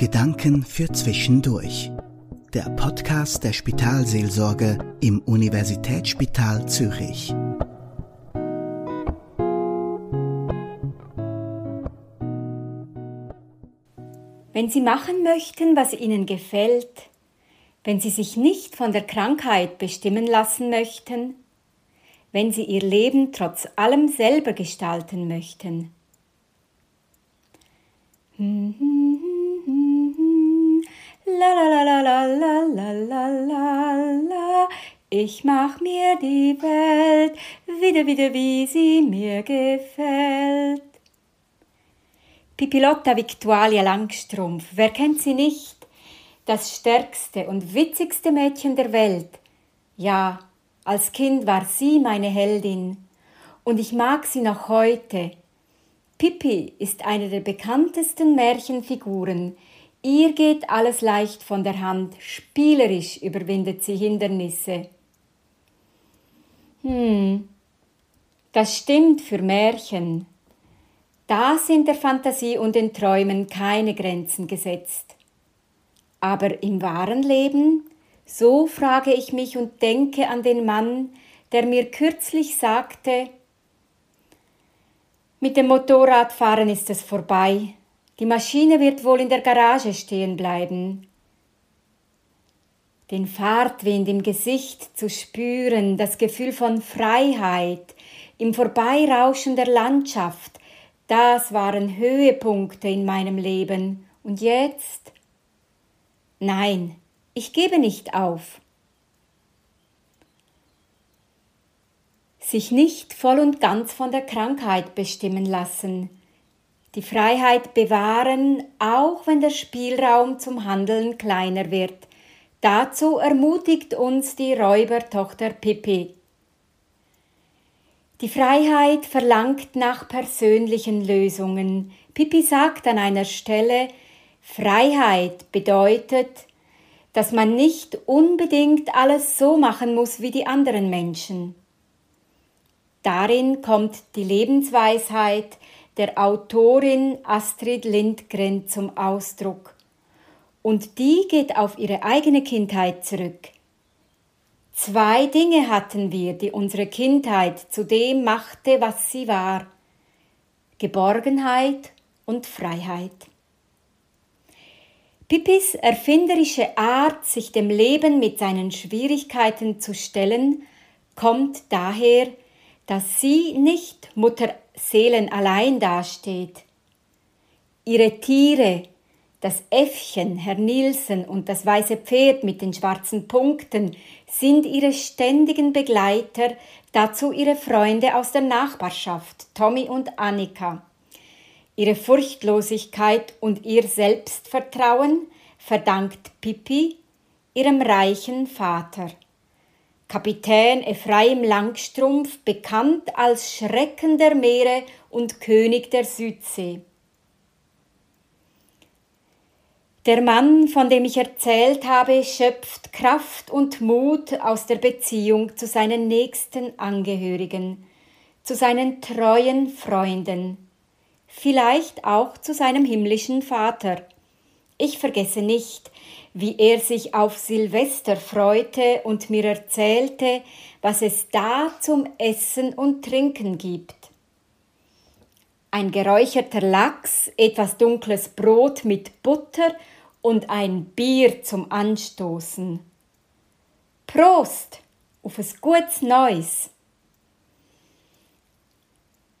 Gedanken für Zwischendurch. Der Podcast der Spitalseelsorge im Universitätsspital Zürich. Wenn Sie machen möchten, was Ihnen gefällt, wenn Sie sich nicht von der Krankheit bestimmen lassen möchten, wenn Sie Ihr Leben trotz allem selber gestalten möchten. La la la la la la la la la la. Ich mach mir die Welt wieder, wieder, wie sie mir gefällt. Pipilotta Victualia Langstrumpf, wer kennt sie nicht? Das stärkste und witzigste Mädchen der Welt. Ja, als Kind war sie meine Heldin. Und ich mag sie noch heute. Pippi ist eine der bekanntesten Märchenfiguren. Ihr geht alles leicht von der Hand, spielerisch überwindet sie Hindernisse. Hm, das stimmt für Märchen. Da sind der Fantasie und den Träumen keine Grenzen gesetzt. Aber im wahren Leben, so frage ich mich und denke an den Mann, der mir kürzlich sagte, mit dem Motorradfahren ist es vorbei. Die Maschine wird wohl in der Garage stehen bleiben. Den Fahrtwind im Gesicht zu spüren, das Gefühl von Freiheit, im Vorbeirauschen der Landschaft, das waren Höhepunkte in meinem Leben. Und jetzt? Nein, ich gebe nicht auf. Sich nicht voll und ganz von der Krankheit bestimmen lassen. Die Freiheit bewahren, auch wenn der Spielraum zum Handeln kleiner wird. Dazu ermutigt uns die Räubertochter Pippi. Die Freiheit verlangt nach persönlichen Lösungen. Pippi sagt an einer Stelle, Freiheit bedeutet, dass man nicht unbedingt alles so machen muss wie die anderen Menschen. Darin kommt die Lebensweisheit der Autorin Astrid Lindgren zum Ausdruck. Und die geht auf ihre eigene Kindheit zurück. Zwei Dinge hatten wir, die unsere Kindheit zu dem machte, was sie war. Geborgenheit und Freiheit. Pippis erfinderische Art, sich dem Leben mit seinen Schwierigkeiten zu stellen, kommt daher, dass sie nicht Mutterseelen allein dasteht. Ihre Tiere, das Äffchen, Herr Nielsen und das weiße Pferd mit den schwarzen Punkten sind ihre ständigen Begleiter, dazu ihre Freunde aus der Nachbarschaft, Tommy und Annika. Ihre Furchtlosigkeit und ihr Selbstvertrauen verdankt Pippi ihrem reichen Vater. Kapitän Ephraim Langstrumpf, bekannt als Schrecken der Meere und König der Südsee. Der Mann, von dem ich erzählt habe, schöpft Kraft und Mut aus der Beziehung zu seinen nächsten Angehörigen, zu seinen treuen Freunden, vielleicht auch zu seinem himmlischen Vater. Ich vergesse nicht, wie er sich auf Silvester freute und mir erzählte, was es da zum Essen und Trinken gibt ein geräucherter Lachs, etwas dunkles Brot mit Butter und ein Bier zum Anstoßen. Prost auf ein gutes Neues!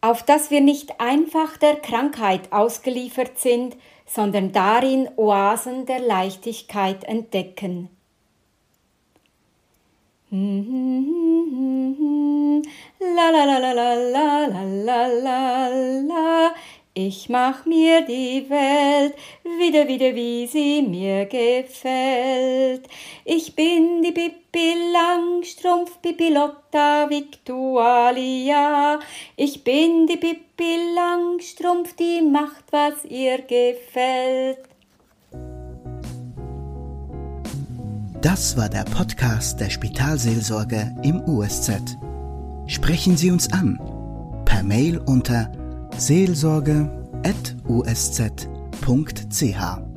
Auf dass wir nicht einfach der Krankheit ausgeliefert sind, sondern darin Oasen der Leichtigkeit entdecken. La la la la la la la ich mach mir die Welt wieder, wieder, wie sie mir gefällt. Ich bin die Pippi Langstrumpf, Pippi Lotta Victualia. Ich bin die Pippi Langstrumpf, die macht, was ihr gefällt. Das war der Podcast der Spitalseelsorge im USZ. Sprechen Sie uns an per Mail unter www.ch